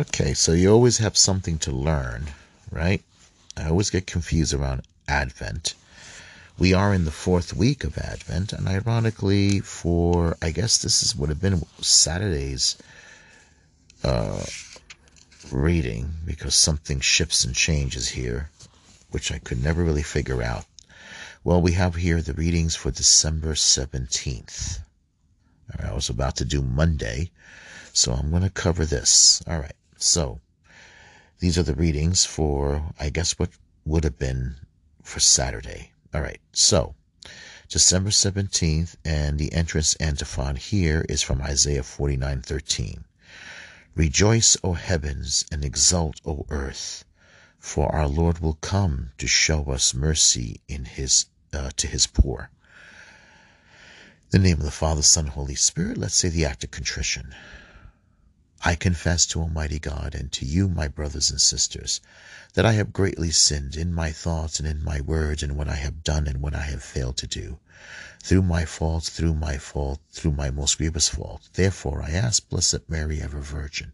Okay, so you always have something to learn, right? I always get confused around Advent. We are in the fourth week of Advent, and ironically, for I guess this is would have been Saturday's uh, reading because something shifts and changes here, which I could never really figure out. Well, we have here the readings for December 17th. All right, I was about to do Monday, so I'm going to cover this. All right, so these are the readings for, I guess, what would have been for Saturday. All right, so December 17th, and the entrance antiphon here is from Isaiah 49:13. Rejoice, O heavens, and exult, O earth, for our Lord will come to show us mercy in his uh, to his poor. In the name of the Father, Son, Holy Spirit, let's say the act of contrition. I confess to Almighty God and to you, my brothers and sisters, that I have greatly sinned in my thoughts and in my words and what I have done and what I have failed to do through my fault, through my fault, through my most grievous fault. Therefore I ask Blessed Mary, ever Virgin,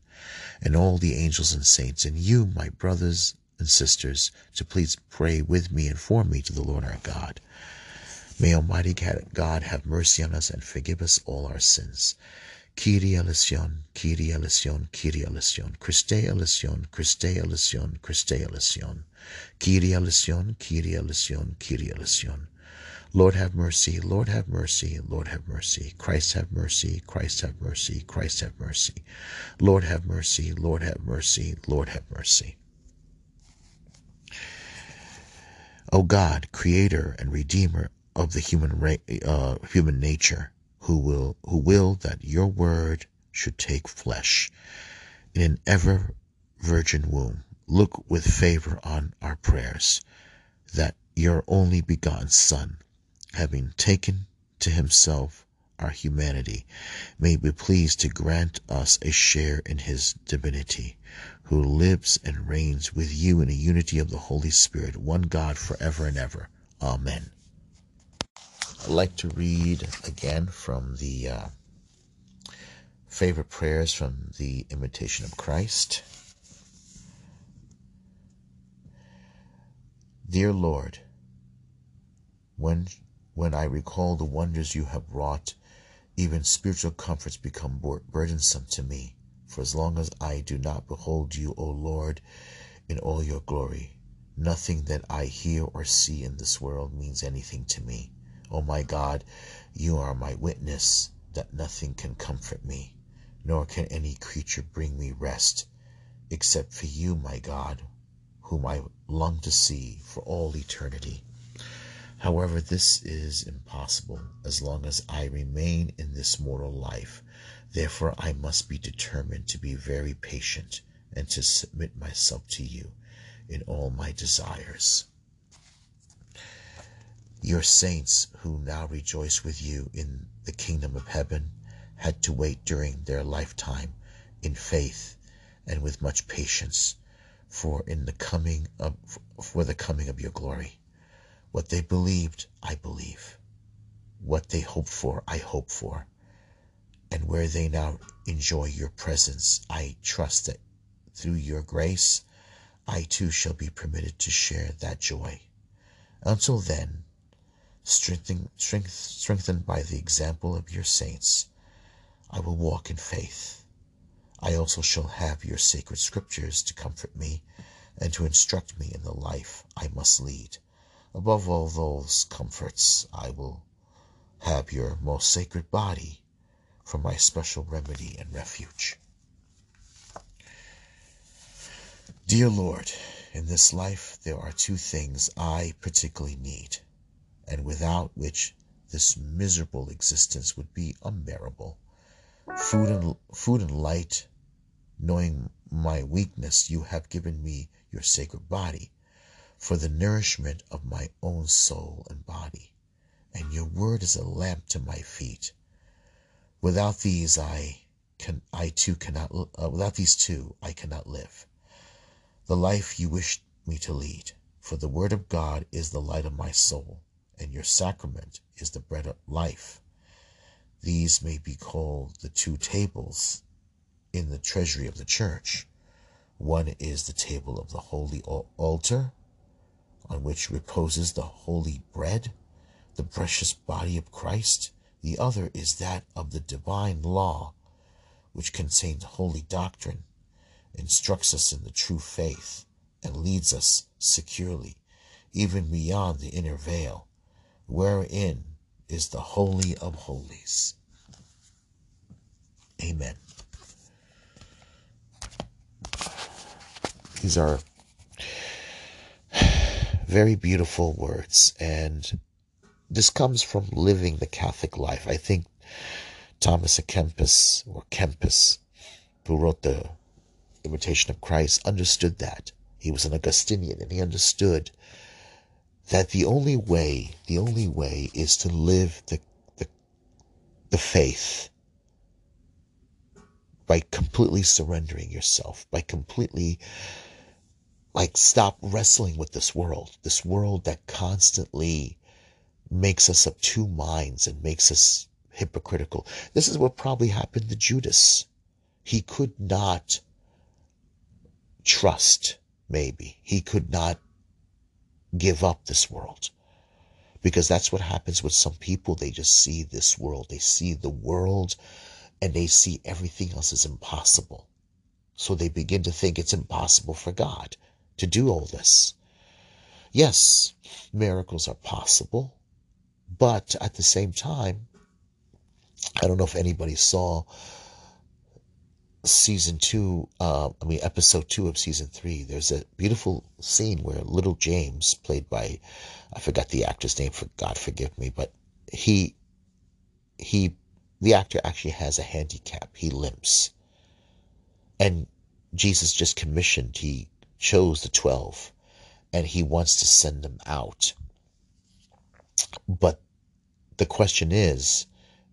and all the angels and saints, and you, my brothers and sisters, to please pray with me and for me to the Lord our God. May Almighty God have mercy on us and forgive us all our sins. Kyrie eleison, Kyrie eleison, Kyrie eleison, Christe eleison, Christe eleison, Christe eleison, Kyrie eleison, Kyrie eleison, Kyrie eleison. Lord have mercy, Lord have mercy, Lord have mercy. Christ have mercy, Christ have mercy, Christ have mercy. Lord have mercy, Lord have mercy, Lord have mercy. O God, creator and redeemer of the human uh, human nature, who will who will that your word should take flesh in an ever virgin womb, look with favor on our prayers, that your only begotten Son having taken to himself our humanity, may be pleased to grant us a share in his divinity, who lives and reigns with you in the unity of the Holy Spirit, one God forever and ever. Amen. I'd like to read again from the uh, favorite prayers from the Imitation of Christ. Dear Lord, when when I recall the wonders you have wrought, even spiritual comforts become burdensome to me. For as long as I do not behold you, O Lord, in all your glory, nothing that I hear or see in this world means anything to me. O my God, you are my witness that nothing can comfort me, nor can any creature bring me rest, except for you, my God, whom I long to see for all eternity. However, this is impossible as long as I remain in this mortal life. Therefore, I must be determined to be very patient and to submit myself to you in all my desires. Your saints who now rejoice with you in the kingdom of heaven had to wait during their lifetime in faith and with much patience for in the coming of for the coming of your glory. What they believed, I believe. What they hoped for, I hope for. And where they now enjoy your presence, I trust that through your grace, I too shall be permitted to share that joy. Until then, strengthened, strengthened by the example of your saints, I will walk in faith. I also shall have your sacred scriptures to comfort me and to instruct me in the life I must lead. Above all those comforts, I will have your most sacred body for my special remedy and refuge. Dear Lord, in this life there are two things I particularly need, and without which this miserable existence would be unbearable. Food and, food and light, knowing my weakness, you have given me your sacred body for the nourishment of my own soul and body, and your word is a lamp to my feet. Without these I can I too cannot uh, without these two I cannot live. The life you wish me to lead, for the word of God is the light of my soul, and your sacrament is the bread of life. These may be called the two tables in the treasury of the church. One is the table of the holy altar, on which reposes the holy bread, the precious body of Christ. The other is that of the divine law, which contains holy doctrine, instructs us in the true faith, and leads us securely, even beyond the inner veil, wherein is the Holy of Holies. Amen. These are very beautiful words, and this comes from living the Catholic life. I think Thomas à Kempis, or Kempis, who wrote the Imitation of Christ, understood that. He was an Augustinian, and he understood that the only way, the only way is to live the, the, the faith by completely surrendering yourself, by completely like stop wrestling with this world, this world that constantly makes us of two minds and makes us hypocritical. This is what probably happened to Judas. He could not trust, maybe. He could not give up this world. Because that's what happens with some people. They just see this world. They see the world and they see everything else is impossible. So they begin to think it's impossible for God to do all this. Yes, miracles are possible, but at the same time, I don't know if anybody saw season two, uh, I mean, episode two of season three. There's a beautiful scene where little James, played by, I forgot the actor's name, for God forgive me, but he, he the actor actually has a handicap. He limps. And Jesus just commissioned, he chose the 12 and he wants to send them out. But the question is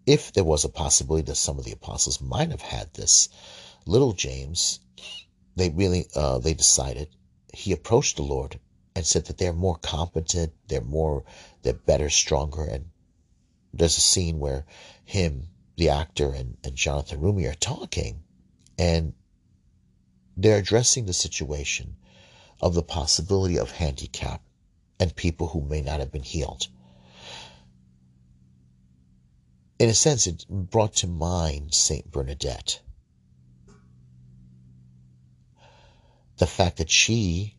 if there was a possibility that some of the apostles might have had this, little James, they really, uh, they decided, he approached the Lord and said that they're more competent, they're more, they're better, stronger. And there's a scene where him the actor and, and Jonathan Roumie are talking, and they're addressing the situation of the possibility of handicap and people who may not have been healed. In a sense, it brought to mind Saint Bernadette. The fact that she,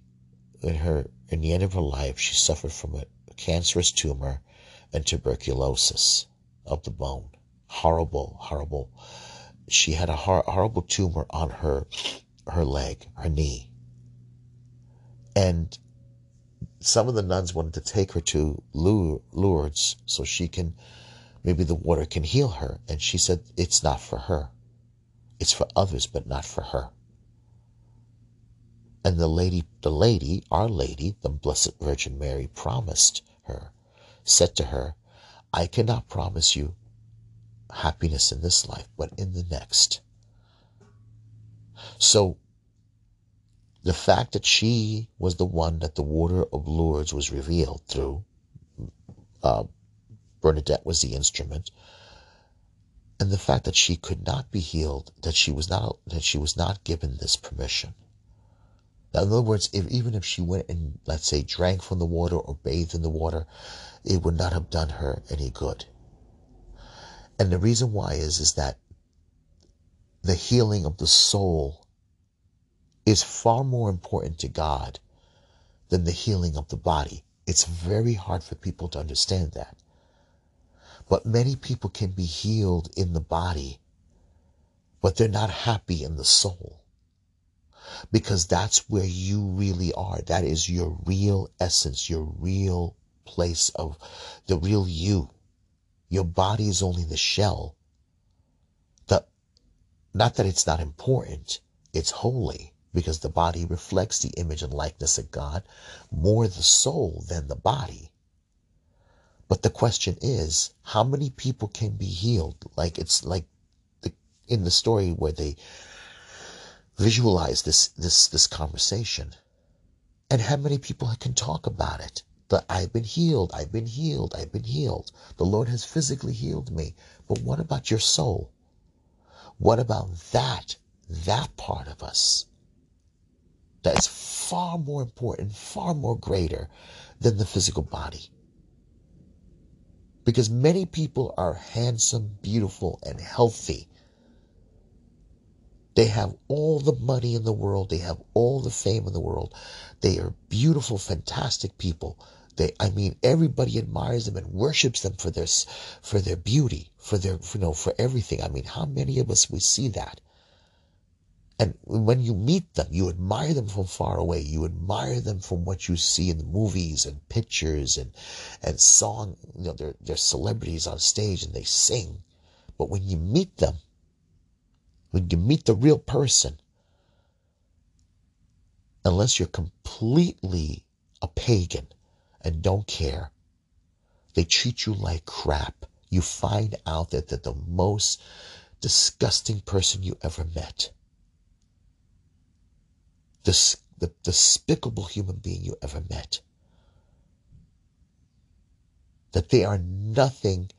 in her in the end of her life, she suffered from a cancerous tumor and tuberculosis of the bone horrible, horrible. She had a hor- horrible tumor on her her leg, her knee. And some of the nuns wanted to take her to Lourdes so she can maybe the water can heal her. And she said it's not for her. It's for others, but not for her. And the lady, the lady, our lady, the Blessed Virgin Mary promised her, said to her, I cannot promise you happiness in this life, but in the next. So the fact that she was the one that the water of Lourdes was revealed through, uh, Bernadette was the instrument, and the fact that she could not be healed, that she was not that she was not given this permission. Now, in other words, if even if she went and let's say drank from the water or bathed in the water, it would not have done her any good. And the reason why is, is that the healing of the soul is far more important to God than the healing of the body. It's very hard for people to understand that. But many people can be healed in the body, but they're not happy in the soul. Because that's where you really are. That is your real essence, your real place of the real you. Your body is only the shell. The, not that it's not important, it's holy because the body reflects the image and likeness of God, more the soul than the body. But the question is, how many people can be healed? Like it's like the, in the story where they visualize this this this conversation, and how many people can talk about it? that I've been healed, I've been healed, I've been healed. The Lord has physically healed me. But what about your soul? What about that, that part of us? that is far more important, far more greater than the physical body. Because many people are handsome, beautiful, and healthy. They have all the money in the world. They have all the fame in the world. They are beautiful, fantastic people. They, I mean, everybody admires them and worships them for their, for their beauty, for their, you know, for everything. I mean, how many of us we see that? And when you meet them, you admire them from far away. You admire them from what you see in the movies and pictures and, and song. You know, they're, they're celebrities on stage and they sing. But when you meet them, when you meet the real person, unless you're completely a pagan and don't care, they treat you like crap. You find out that they're the most disgusting person you ever met the, the despicable human being you ever met. That they are nothing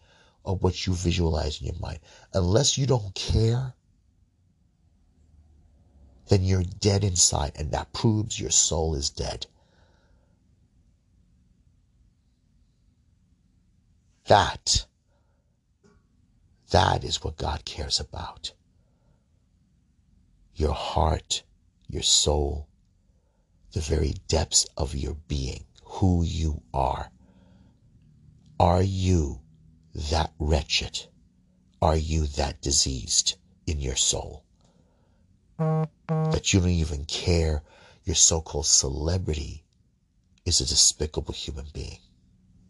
of what you visualize in your mind. Unless you don't care, then you're dead inside, and that proves your soul is dead. That, that is what God cares about. Your heart your soul, the very depths of your being, who you are. Are you that wretched? Are you that diseased in your soul? That you don't even care your so called celebrity is a despicable human being.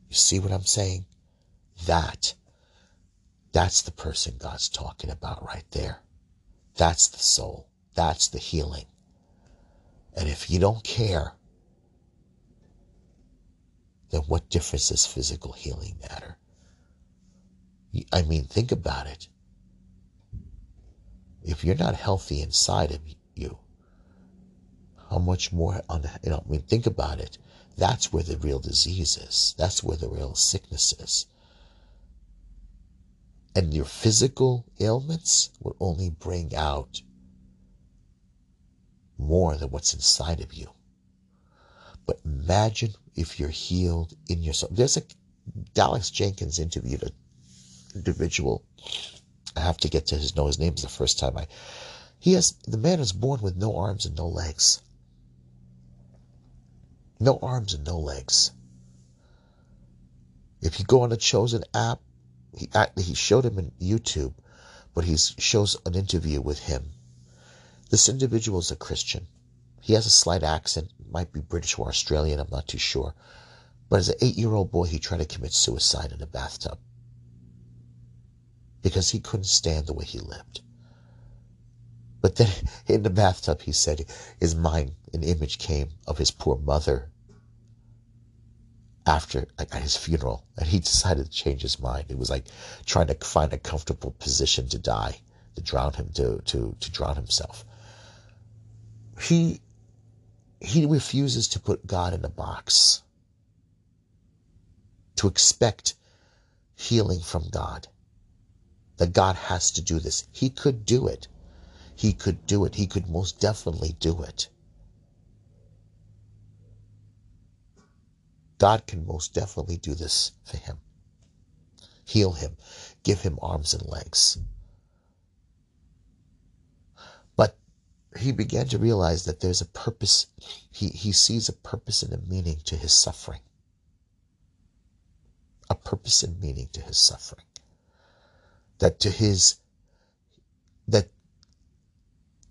You see what I'm saying? That, that's the person God's talking about right there. That's the soul. That's the healing. And if you don't care, then what difference does physical healing matter? I mean, think about it. If you're not healthy inside of you, how much more on you know, I mean, think about it. That's where the real disease is. That's where the real sickness is. And your physical ailments will only bring out more than what's inside of you. But imagine if you're healed in your soul. There's a Dallas Jenkins interviewed an individual. I have to get to his know his name is the first time I he has the man is born with no arms and no legs. No arms and no legs. If you go on the chosen app, he he showed him in YouTube, but he shows an interview with him this individual is a Christian. He has a slight accent, might be British or Australian, I'm not too sure. But as an eight year old boy, he tried to commit suicide in a bathtub because he couldn't stand the way he lived. But then in the bathtub, he said his mind, an image came of his poor mother after at his funeral, and he decided to change his mind. It was like trying to find a comfortable position to die, to drown him, to to to drown himself he he refuses to put God in a box. To expect healing from God. That God has to do this. He could do it. He could do it. He could most definitely do it. God can most definitely do this for him. Heal him. Give him arms and legs. He began to realize that there's a purpose. He, he sees a purpose and a meaning to his suffering. A purpose and meaning to his suffering. That to his, that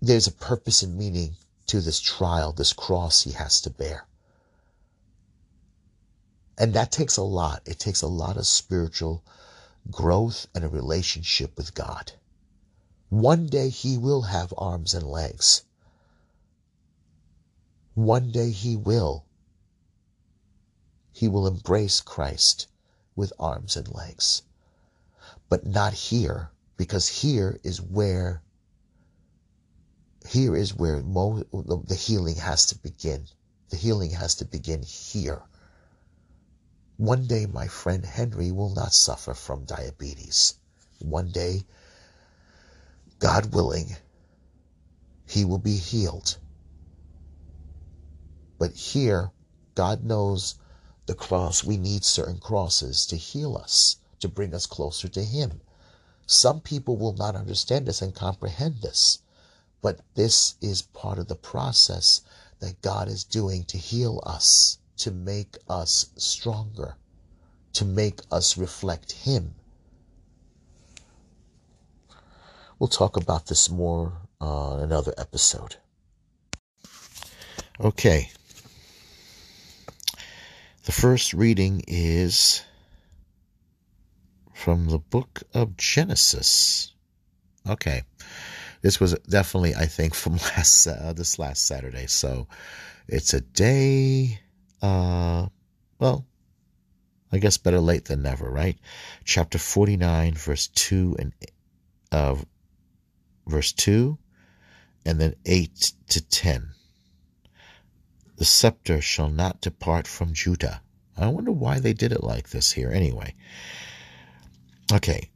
there's a purpose and meaning to this trial, this cross he has to bear. And that takes a lot. It takes a lot of spiritual growth and a relationship with God. One day he will have arms and legs. One day he will. He will embrace Christ with arms and legs. But not here, because here is where here is where the healing has to begin. The healing has to begin here. One day my friend Henry will not suffer from diabetes. One day God willing, he will be healed. But here, God knows the cross. We need certain crosses to heal us, to bring us closer to Him. Some people will not understand this and comprehend this, but this is part of the process that God is doing to heal us, to make us stronger, to make us reflect Him. We'll talk about this more on another episode. Okay. The first reading is from the book of Genesis. Okay. This was definitely, I think, from last uh, this last Saturday. So it's a day, uh, well, I guess better late than never, right? Chapter 49, verse 2 and uh, verse 2 and then 8 to 10. The scepter shall not depart from Judah. I wonder why they did it like this here anyway. Okay.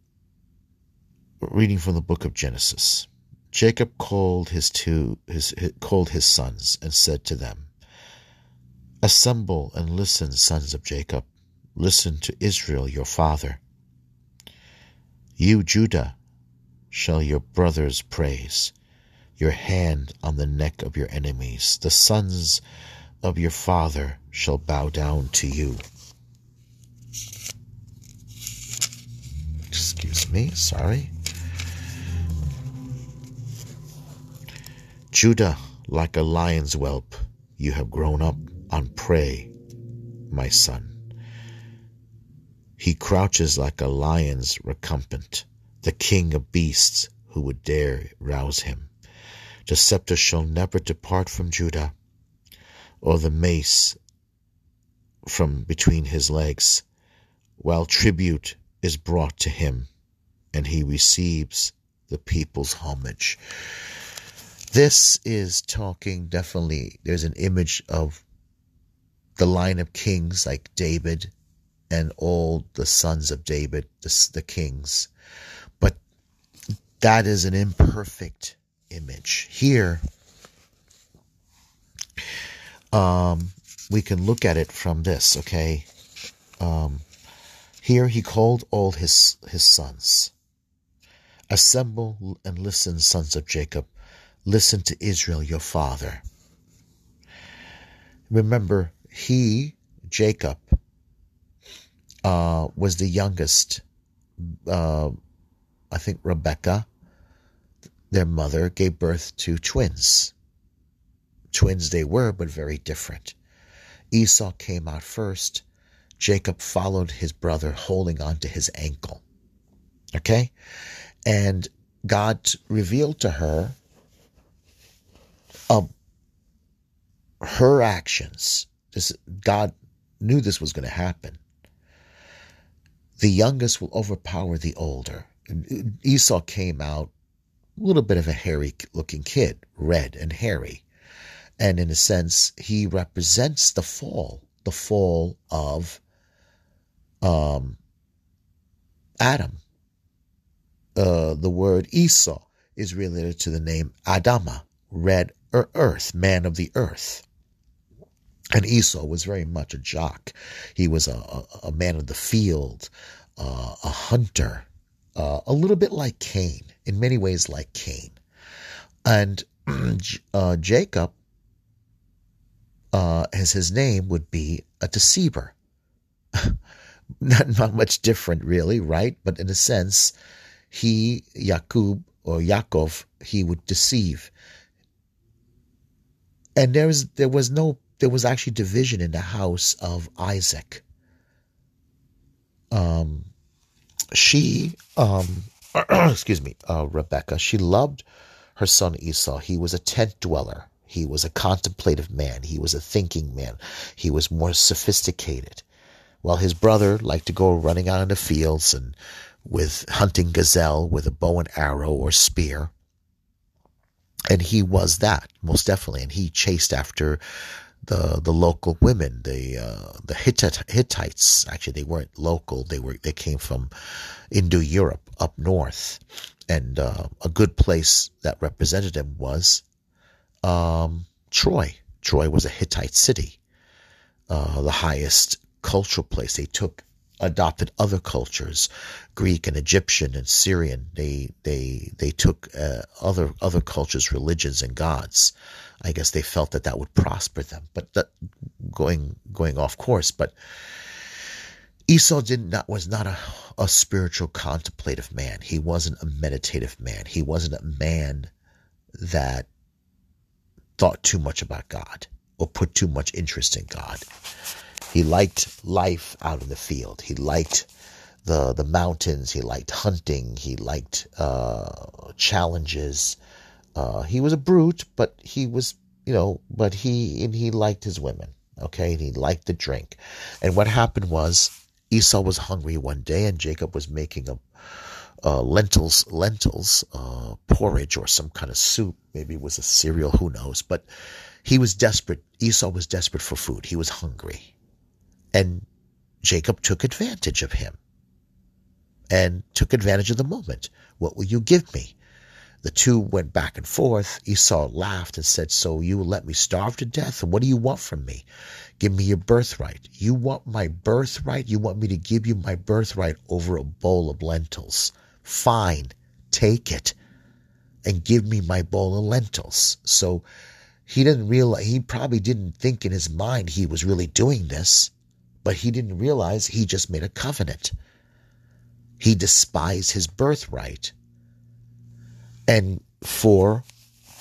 Reading from the book of Genesis. Jacob called his two his, his called his sons and said to them, Assemble and listen, sons of Jacob. Listen to Israel your father. You, Judah, shall your brothers praise, your hand on the neck of your enemies. The sons of your father shall bow down to you. Excuse me, sorry. Judah, like a lion's whelp, you have grown up on prey, my son. He crouches like a lion's recumbent the king of beasts who would dare rouse him. The scepter shall never depart from Judah, or the mace from between his legs, while tribute is brought to him, and he receives the people's homage. This is talking definitely, there's an image of the line of kings like David and all the sons of David, the, the kings that is an imperfect image. Here, um, we can look at it from this, okay? Um, here he called all his, his sons. Assemble and listen, sons of Jacob. Listen to Israel, your father. Remember, he, Jacob, uh, was the youngest. Uh, I think Rebecca, their mother, gave birth to twins. Twins they were, but very different. Esau came out first. Jacob followed his brother, holding on to his ankle. Okay? And God revealed to her um, her actions. This, God knew this was going to happen. The youngest will overpower the older. Esau came out little bit of a hairy looking kid, red and hairy. And in a sense, he represents the fall, the fall of um, Adam. Uh, the word Esau is related to the name Adama, red earth, man of the earth. And Esau was very much a jock. He was a, a, a man of the field, uh, a hunter, uh, a little bit like Cain, in many ways like Cain. And uh, Jacob, uh, as his name would be, a deceiver. not, not much different, really, right? But in a sense, he, Yakub or Yaakov, he would deceive. And there was there was no there was actually division in the house of Isaac. Um, she, um, excuse me, uh, Rebecca, she loved her son Esau. He was a tent dweller. He was a contemplative man. He was a thinking man. He was more sophisticated. While his brother liked to go running out in the fields and with hunting gazelle with a bow and arrow or spear. And he was that, most definitely. And he chased after the the local women, the uh, the Hittite, Hittites. Actually, they weren't local. They were they came from Indo Europe up north, and uh, a good place that represented them was um, Troy, Troy was a Hittite city, uh, the highest cultural place. They took adopted other cultures, Greek and Egyptian and Syrian. They they they took uh, other other cultures, religions, and gods. I guess they felt that that would prosper them. But that going going off course. But Esau did not was not a, a spiritual contemplative man. He wasn't a meditative man. He wasn't a man that thought too much about God or put too much interest in God. He liked life out in the field. He liked the the mountains. He liked hunting. He liked uh, challenges. Uh, he was a brute, but he was, you know, but he and he liked his women. Okay, and he liked the drink. And what happened was Esau was hungry one day, and Jacob was making a uh, lentils lentils uh, porridge or some kind of soup. Maybe it was a cereal. Who knows? But he was desperate. Esau was desperate for food. He was hungry. And Jacob took advantage of him and took advantage of the moment. What will you give me? The two went back and forth. Esau laughed and said, So you will let me starve to death? What do you want from me? Give me your birthright. You want my birthright? You want me to give you my birthright over a bowl of lentils? Fine, take it and give me my bowl of lentils. So he didn't realize, he probably didn't think in his mind he was really doing this but he didn't realize he just made a covenant. He despised his birthright. And for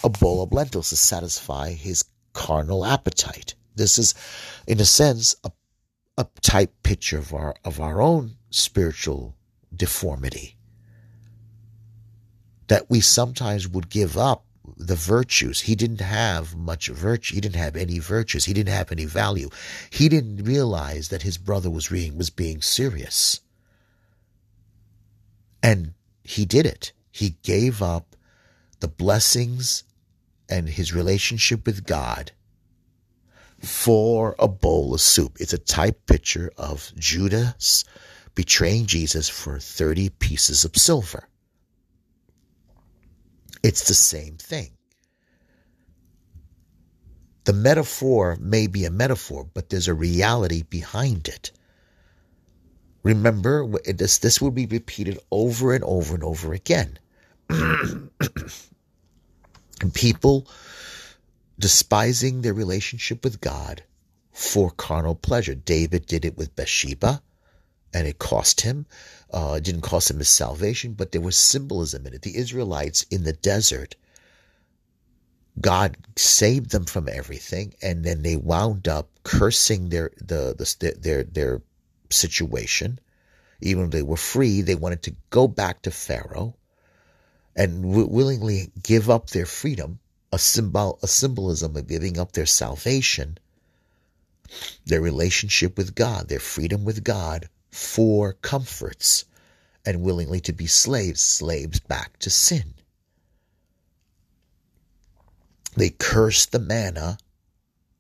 a bowl of lentils to satisfy his carnal appetite. This is, in a sense, a, a type picture of our of our own spiritual deformity. That we sometimes would give up the virtues. He didn't have much virtue. He didn't have any virtues. He didn't have any value. He didn't realize that his brother was being, was being serious. And he did it. He gave up the blessings and his relationship with God for a bowl of soup. It's a type picture of Judas betraying Jesus for 30 pieces of silver. It's the same thing. The metaphor may be a metaphor, but there's a reality behind it. Remember, this, this will be repeated over and over and over again. People despising their relationship with God for carnal pleasure. David did it with Bathsheba, and it cost him. Uh, it didn't cost him his salvation, but there was symbolism in it. The Israelites in the desert, God saved them from everything, and then they wound up cursing their the, the their their situation. Even though they were free, they wanted to go back to Pharaoh and w- willingly give up their freedom, a symbol, a symbolism of giving up their salvation, their relationship with God, their freedom with God for comforts and willingly to be slaves, slaves back to sin. They cursed the manna,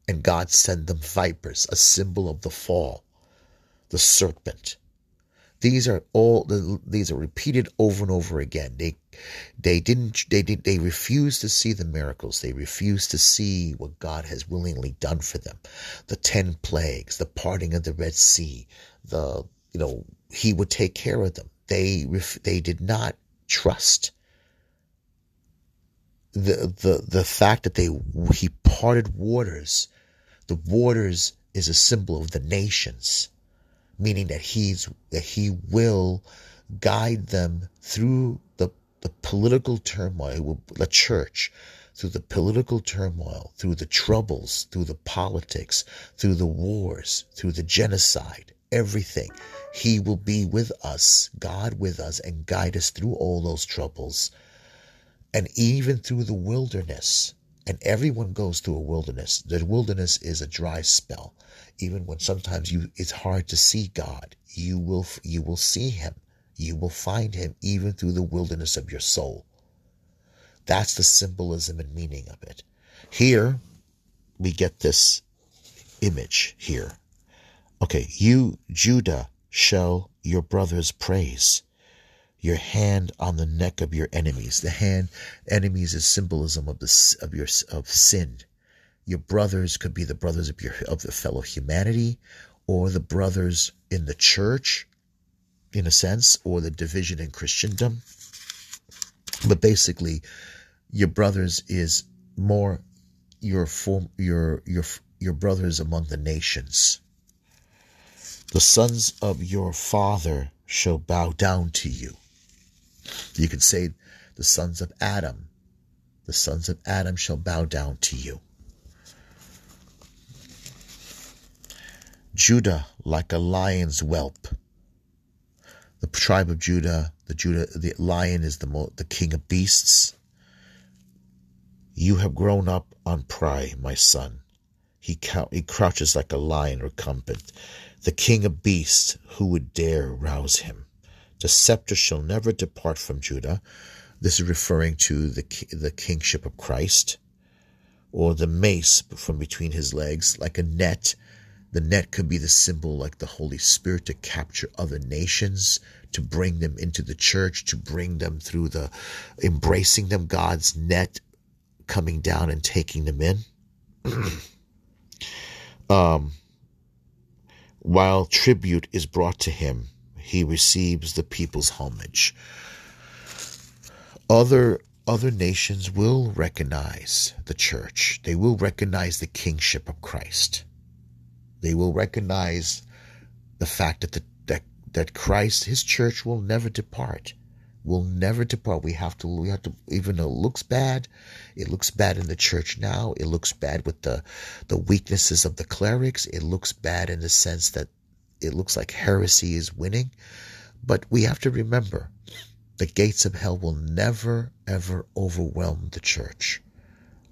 and God sent them vipers, a symbol of the fall, the serpent. These are all these are repeated over and over again. They they didn't they did they refused to see the miracles. They refused to see what God has willingly done for them. The 10 plagues, the parting of the Red Sea, the you know, he would take care of them. They they did not trust the the the fact that they he parted waters. The waters is a symbol of the nations, meaning that he's that he will guide them through the the political turmoil, the church, through the political turmoil, through the troubles, through the politics, through the wars, through the genocide, everything. He will be with us, God with us, and guide us through all those troubles. And even through the wilderness. And everyone goes through a wilderness. The wilderness is a dry spell. Even when sometimes you it's hard to see God, you will you will see him. You will find him even through the wilderness of your soul. That's the symbolism and meaning of it. Here we get this image here Okay, you, Judah, shall your brothers praise. Your hand on the neck of your enemies. The hand, enemies is symbolism of the of your of sin. Your brothers could be the brothers of your of the fellow humanity, or the brothers in the church, in a sense, or the division in Christendom. But basically, your brothers is more your form your your your brothers among the nations. The sons of your father shall bow down to you. You can say the sons of Adam. The sons of Adam shall bow down to you. Judah like a lion's whelp. The tribe of Judah, the Judah, the lion is the the king of beasts. You have grown up on prey, my son. He, he crouches like a lion recumbent. The king of beasts, who would dare rouse him? The scepter shall never depart from Judah. This is referring to the, the kingship of Christ. Or the mace from between his legs, like a net. The net could be the symbol, like the Holy Spirit, to capture other nations, to bring them into the church, to bring them through the embracing them, God's net coming down and taking them in. um, while tribute is brought to him, he receives the people's homage. Other other nations will recognize the church. They will recognize the kingship of Christ. They will recognize the fact that the, that that Christ, his church, will never depart will never depart. We have to, we have to, even though it looks bad, it looks bad in the church now. It looks bad with the, the weaknesses of the clerics. It looks bad in the sense that it looks like heresy is winning. But we have to remember the gates of hell will never, ever overwhelm the church.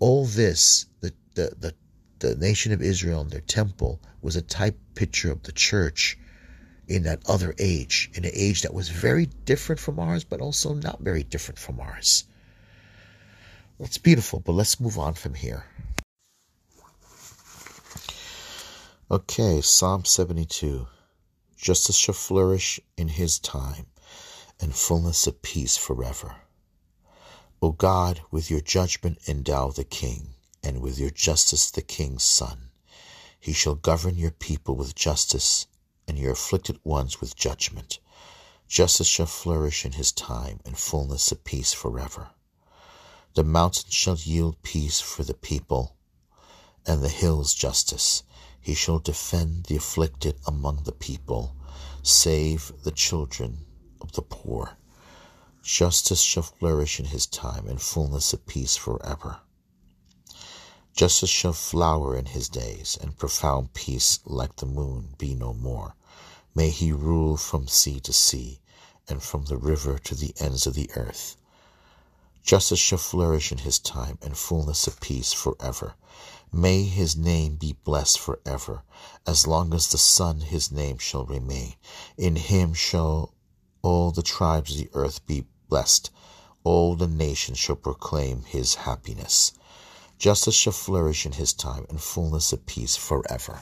All this, the, the, the, the nation of Israel and their temple was a type picture of the church in that other age, in an age that was very different from ours, but also not very different from ours. It's beautiful, but let's move on from here. Okay, Psalm 72. Justice shall flourish in his time, and fullness of peace forever. O God, with your judgment endow the king, and with your justice the king's son. He shall govern your people with justice and your afflicted ones with judgment. Justice shall flourish in his time, and fullness of peace forever. The mountains shall yield peace for the people, and the hills justice. He shall defend the afflicted among the people, save the children of the poor. Justice shall flourish in his time, and fullness of peace forever. Justice shall flower in his days, and profound peace like the moon be no more. May he rule from sea to sea, and from the river to the ends of the earth. Justice shall flourish in his time, and fullness of peace forever. May his name be blessed forever. As long as the sun his name shall remain. In him shall all the tribes of the earth be blessed. All the nations shall proclaim his happiness. Justice shall flourish in his time, and fullness of peace forever.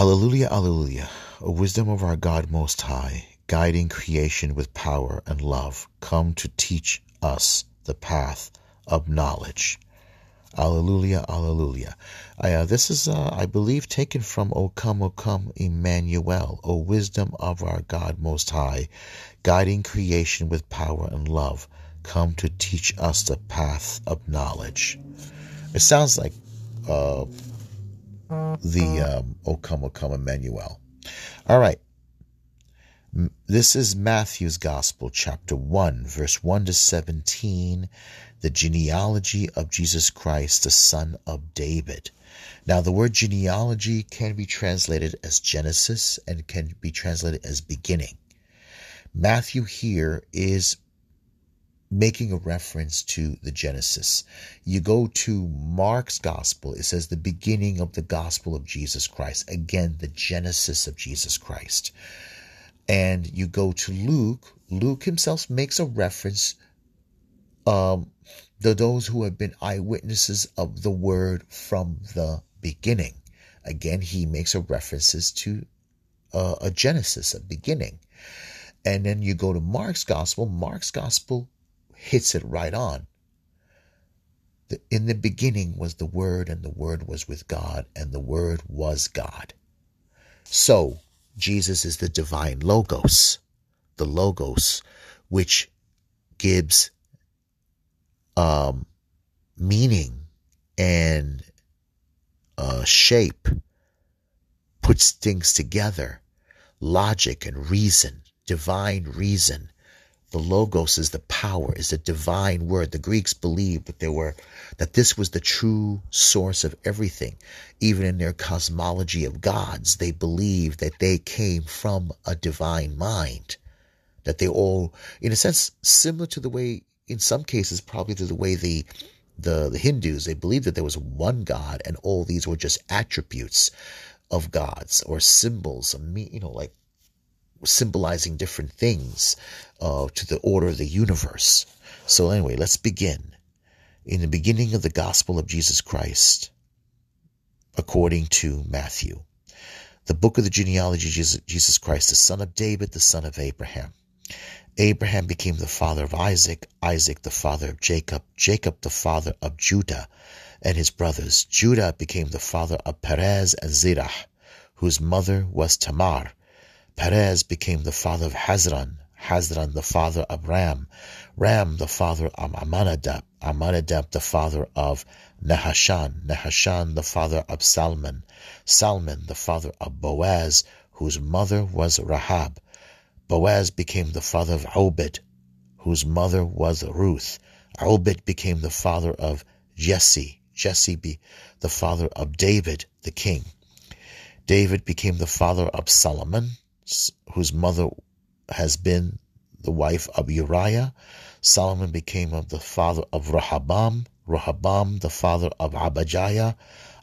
Alleluia, Alleluia. O wisdom of our God Most High, guiding creation with power and love, come to teach us the path of knowledge. Alleluia, Alleluia. Uh, this is, uh, I believe, taken from O come, O come, Emmanuel, O wisdom of our God Most High, guiding creation with power and love, come to teach us the path of knowledge. It sounds like uh, the um, O come, O come, Emmanuel. All right. This is Matthew's Gospel, chapter 1, verse 1 to 17, the genealogy of Jesus Christ, the son of David. Now, the word genealogy can be translated as Genesis and can be translated as beginning. Matthew here is making a reference to the Genesis. You go to Mark's gospel, it says the beginning of the gospel of Jesus Christ. Again, the Genesis of Jesus Christ. And you go to Luke, Luke himself makes a reference um, to those who have been eyewitnesses of the word from the beginning. Again, he makes a references to uh, a Genesis, a beginning. And then you go to Mark's gospel. Mark's gospel hits it right on. The, in the beginning was the Word, and the Word was with God, and the Word was God. So, Jesus is the divine Logos, the Logos, which gives um, meaning and uh, shape, puts things together, logic and reason, divine reason. The logos is the power, is the divine word. The Greeks believed that there were that this was the true source of everything. Even in their cosmology of gods, they believed that they came from a divine mind. That they all, in a sense, similar to the way, in some cases, probably to the way the the, the Hindus, they believed that there was one God and all these were just attributes of gods or symbols, you know, like symbolizing different things uh, to the order of the universe. So, anyway, let's begin. In the beginning of the gospel of Jesus Christ, according to Matthew, the book of the genealogy of Jesus Christ, the son of David, the son of Abraham. Abraham became the father of Isaac, Isaac the father of Jacob, Jacob the father of Judah and his brothers. Judah became the father of Perez and Zerah, whose mother was Tamar. Perez became the father of Hezron, Hezron the father of Ram, Ram the father of Amminadab, Amminadab the father of Nahashan, Nahashan the father of Salmon, Salmon the father of Boaz, whose mother was Rahab. Boaz became the father of Obed, whose mother was Ruth. Obed became the father of Jesse, Jesse be the father of David, the king. David became the father of Solomon, whose mother has been the wife of Uriah. Solomon became the father of Rehoboam, Rehoboam the father of Abijah,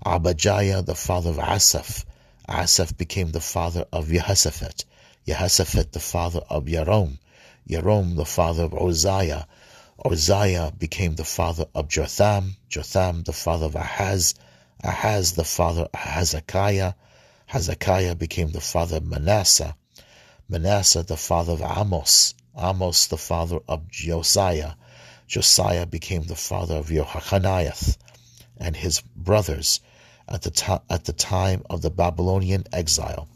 Abijah the father of Asaph. Asaph became the father of Jehoshaphat. Jehoshaphat the father of Yarom, Yarom the father of Uzziah, Uzziah became the father of Jotham, Jotham the father of Ahaz, Ahaz the father of Hezekiah, Hezekiah became the father of Manasseh, Manasseh the father of Amos, Amos the father of Josiah, Josiah became the father of Jehoiakim and his brothers at the, to- at the time of the Babylonian exile.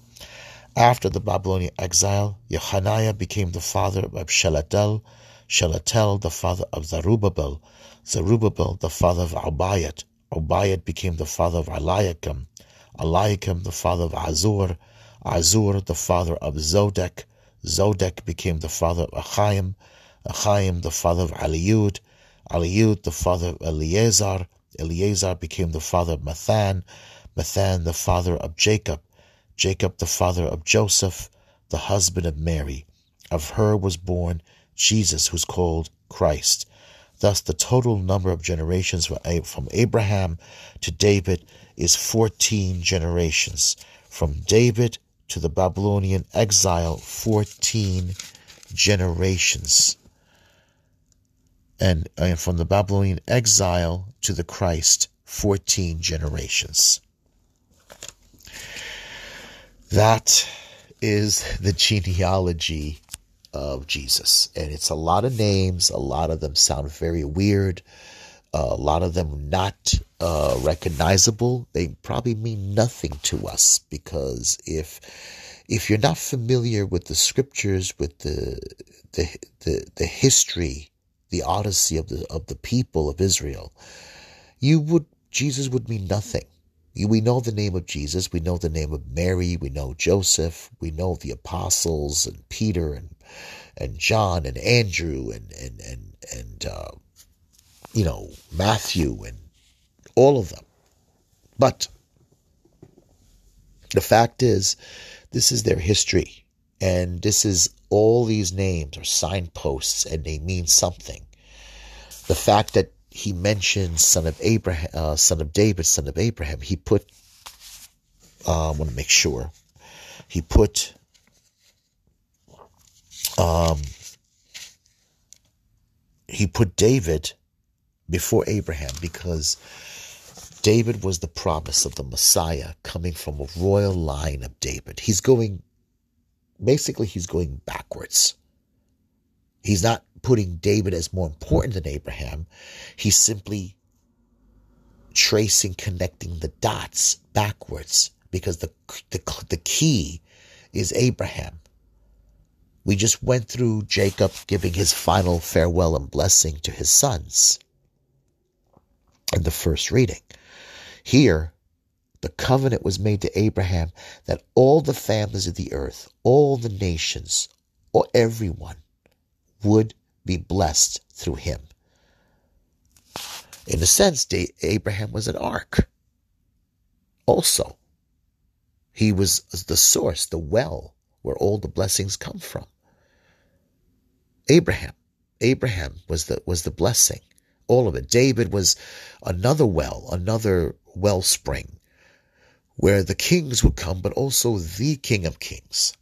After the Babylonian exile, Jechoniah became the father of Shealtiel, Shealtiel the father of Zerubbabel, Zerubbabel the father of Abiad, Abiad became the father of Eliakim, Eliakim the father of Azur, Azur the father of Zadok, Zadok became the father of Achaim, Achaim the father of Eliud, Eliud the father of Eleazar, Eleazar became the father of Matthan, Matthan the father of Jacob, Jacob the father of Joseph, the husband of Mary. Of her was born Jesus, who's called Christ. Thus, the total number of generations from Abraham to David is 14 generations. From David to the Babylonian exile, 14 generations. And, and from the Babylonian exile to the Christ, 14 generations. That is the genealogy of Jesus. And it's a lot of names. A lot of them sound very weird. A lot of them not uh, recognizable. They probably mean nothing to us because if if you're not familiar with the scriptures, with the the the, the history, the odyssey of the of the people of Israel, you would Jesus would mean nothing. We know the name of Jesus. We know the name of Mary. We know Joseph. We know the apostles and Peter and and John and Andrew and and and and uh, you know Matthew and all of them. But the fact is, this is their history, and this is all these names are signposts, and they mean something. The fact that he mentions son of Abraham, uh, son of David, son of Abraham. He put, uh, I want to make sure, he put, um, he put David before Abraham because David was the promise of the Messiah coming from a royal line of David. He's going, basically, he's going backwards. He's not putting David as more important than Abraham. He's simply tracing, connecting the dots backwards because the, the, the key is Abraham. We just went through Jacob giving his final farewell and blessing to his sons in the first reading. Here, the covenant was made to Abraham that all the families of the earth, all the nations, or everyone would be blessed through him. In a sense, Abraham was an ark. Also, he was the source, the well where all the blessings come from. Abraham, Abraham was the was the blessing, all of it. David was another well, another wellspring where the kings would come, but also the King of Kings.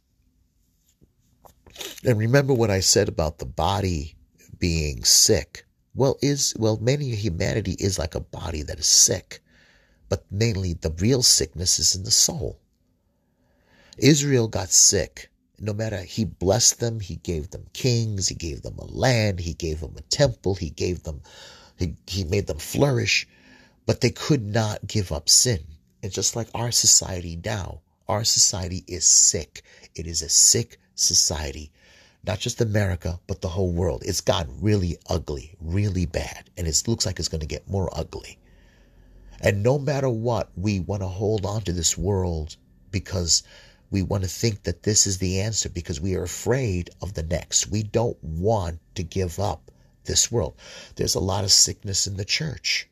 And remember what I said about the body being sick. Well, is well, many humanity is like a body that is sick, but mainly the real sickness is in the soul. Israel got sick. No matter he blessed them, he gave them kings, he gave them a land, he gave them a temple, he gave them, he, he made them flourish, but they could not give up sin. And just like our society now, our society is sick. It is a sick society. Not just America, but the whole world. It's gotten really ugly, really bad. And it looks like it's going to get more ugly. And no matter what, we want to hold on to this world because we want to think that this is the answer because we are afraid of the next. We don't want to give up this world. There's a lot of sickness in the church.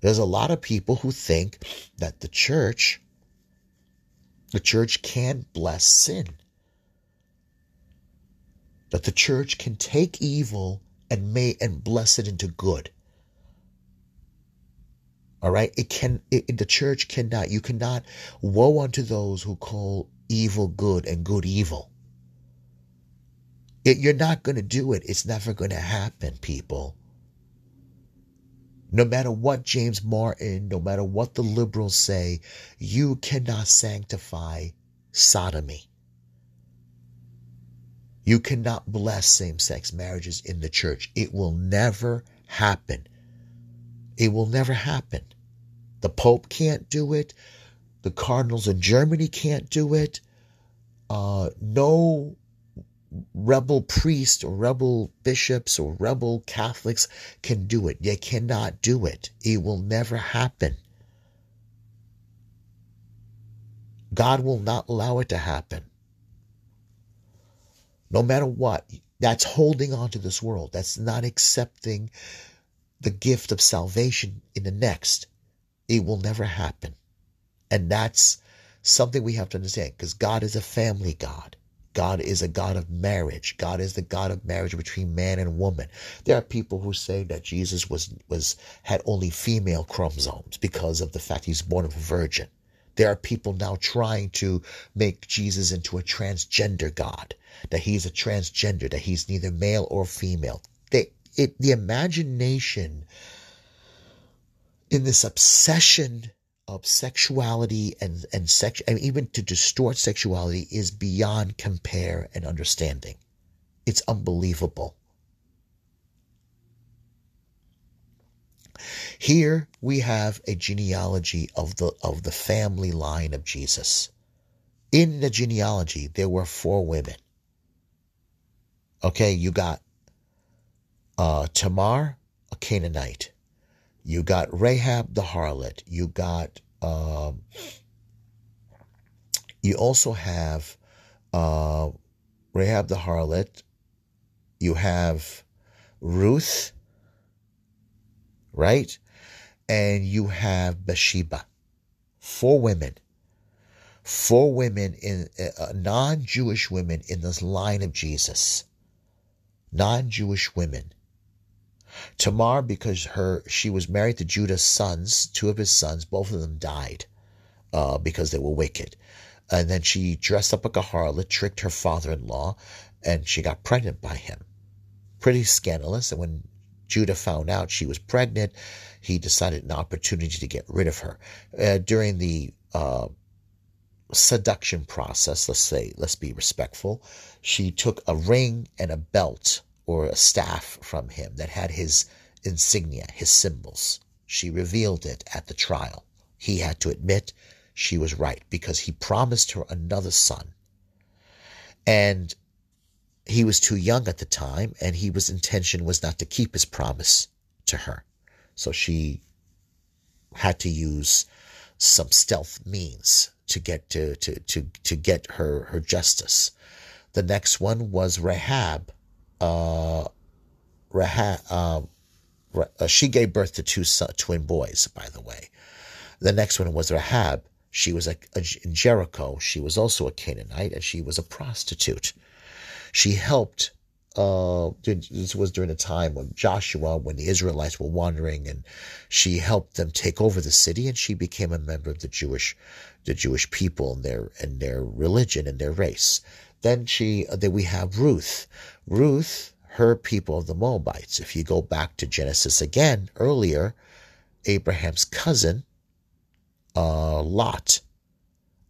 There's a lot of people who think that the church, the church can bless sin. That the church can take evil and may and bless it into good. All right. It can, it, the church cannot, you cannot, woe unto those who call evil good and good evil. You're not going to do it. It's never going to happen, people. No matter what James Martin, no matter what the liberals say, you cannot sanctify sodomy. You cannot bless same sex marriages in the church. It will never happen. It will never happen. The Pope can't do it. The cardinals in Germany can't do it. Uh, no rebel priests or rebel bishops or rebel Catholics can do it. They cannot do it. It will never happen. God will not allow it to happen. No matter what, that's holding on to this world. That's not accepting the gift of salvation in the next. It will never happen. And that's something we have to understand because God is a family God. God is a God of marriage. God is the God of marriage between man and woman. There are people who say that Jesus was was had only female chromosomes because of the fact he's born of a virgin. There are people now trying to make Jesus into a transgender God, that he's a transgender, that he's neither male or female. They, it, the imagination in this obsession of sexuality and and sex and even to distort sexuality is beyond compare and understanding. It's unbelievable. Here we have a genealogy of the of the family line of Jesus. In the genealogy, there were four women. Okay, you got uh, Tamar, a Canaanite. You got Rahab the harlot. You got, um, you also have uh, Rahab the harlot. You have Ruth, right? And you have Bathsheba. Four women. Four women in uh, non-Jewish women in this line of Jesus. Non-Jewish women Tamar, because her she was married to Judah's sons, two of his sons, both of them died uh, because they were wicked. And then she dressed up like a harlot, tricked her father-in-law, and she got pregnant by him. Pretty scandalous. And when Judah found out she was pregnant, he decided an opportunity to get rid of her. Uh, during the uh, seduction process, let's say, let's be respectful, she took a ring and a belt or a staff from him that had his insignia, his symbols. She revealed it at the trial. He had to admit she was right because he promised her another son. And he was too young at the time, and was intention was not to keep his promise to her. So she had to use some stealth means to get to to to, to get her her justice. The next one was Rahab. Uh, Rahab. Uh, she gave birth to two twin boys, by the way. The next one was Rahab. She was a, a, in Jericho. She was also a Canaanite, and she was a prostitute. She helped. Uh, this was during the time when Joshua, when the Israelites were wandering, and she helped them take over the city, and she became a member of the Jewish, the Jewish people and their and their religion and their race. Then she, then we have Ruth. Ruth, her people of the Moabites. If you go back to Genesis again earlier, Abraham's cousin uh, Lot.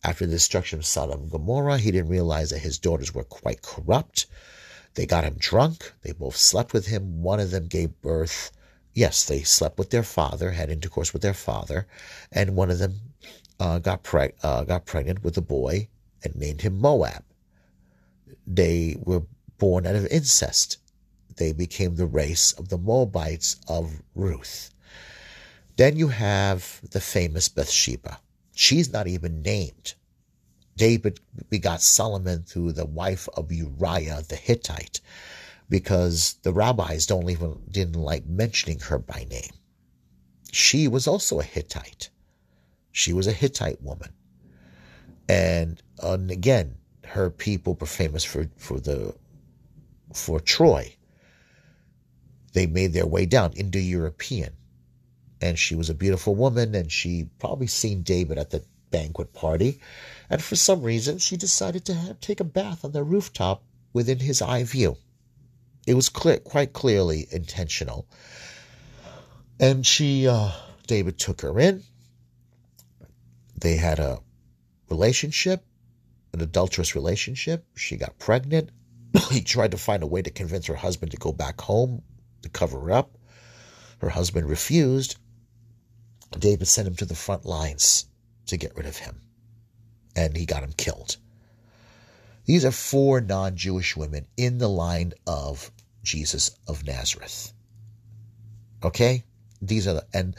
After the destruction of Sodom and Gomorrah, he didn't realize that his daughters were quite corrupt. They got him drunk. They both slept with him. One of them gave birth. Yes, they slept with their father, had intercourse with their father, and one of them uh, got, preg- uh, got pregnant with a boy and named him Moab. They were born out of incest. They became the race of the Moabites of Ruth. Then you have the famous Bathsheba. She's not even named. David begot Solomon through the wife of Uriah the Hittite because the rabbis don't even didn't like mentioning her by name. She was also a Hittite. She was a Hittite woman. And, and again, her people were famous for, for the for Troy. They made their way down Indo-European and she was a beautiful woman and she probably seen David at the banquet party and for some reason she decided to have, take a bath on the rooftop within his eye view. It was clear, quite clearly intentional. And she, uh, David took her in. They had a relationship, an adulterous relationship. She got pregnant. he tried to find a way to convince her husband to go back home to cover her up. Her husband refused. David sent him to the front lines to get rid of him, and he got him killed. These are four non Jewish women in the line of Jesus of Nazareth. Okay? These are the, and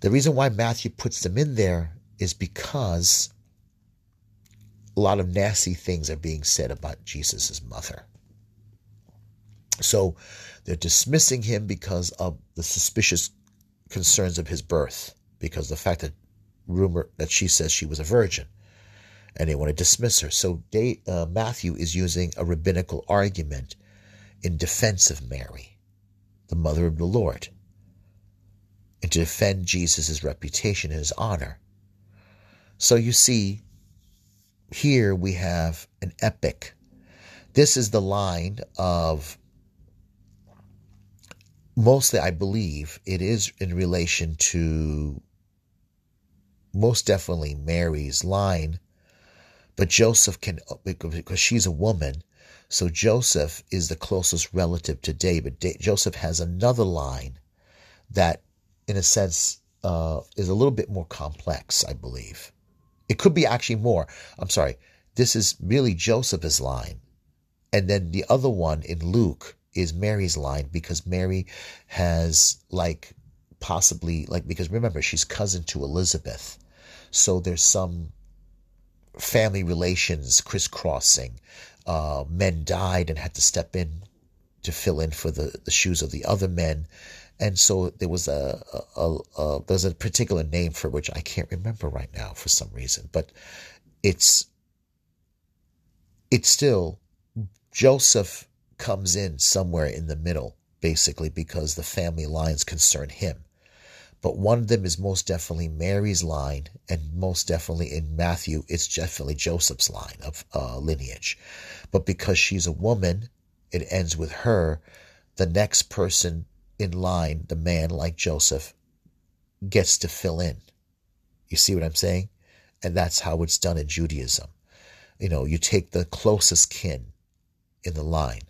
the reason why Matthew puts them in there is because a lot of nasty things are being said about Jesus' mother. So they're dismissing him because of the suspicious concerns of his birth because the fact that rumor that she says she was a virgin and they want to dismiss her. So they, uh, Matthew is using a rabbinical argument in defense of Mary, the mother of the Lord, and to defend Jesus' reputation and his honor. So you see, here we have an epic. This is the line of mostly, I believe, it is in relation to most definitely Mary's line, but Joseph can, because she's a woman, so Joseph is the closest relative to David. Da- Joseph has another line that, in a sense, uh, is a little bit more complex, I believe. It could be actually more. I'm sorry. This is really Joseph's line. And then the other one in Luke is Mary's line because Mary has, like, possibly, like, because remember, she's cousin to Elizabeth. So there's some family relations crisscrossing. Uh, men died and had to step in to fill in for the, the shoes of the other men. And so there was a, a, a, there's a particular name for which I can't remember right now for some reason, but it's it's still Joseph comes in somewhere in the middle, basically because the family lines concern him but one of them is most definitely Mary's line, and most definitely in Matthew, it's definitely Joseph's line of uh, lineage. But because she's a woman, it ends with her. The next person in line, the man like Joseph, gets to fill in. You see what I'm saying? And that's how it's done in Judaism. You know, you take the closest kin in the line.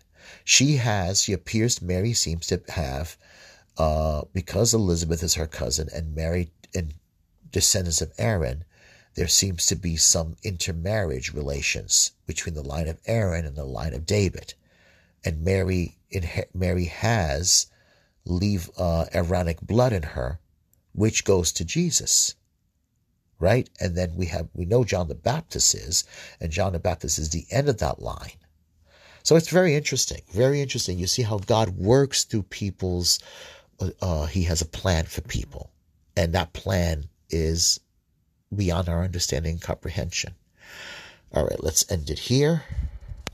She has, she appears, Mary seems to have, uh, because Elizabeth is her cousin and Mary and descendants of Aaron, there seems to be some intermarriage relations between the line of Aaron and the line of David. And Mary, Mary has leave uh, Aaronic blood in her, which goes to Jesus right? And then we have we know John the Baptist is, and John the Baptist is the end of that line. So it's very interesting, very interesting. You see how God works through people's. Uh, uh, he has a plan for people, and that plan is beyond our understanding and comprehension. All right, let's end it here.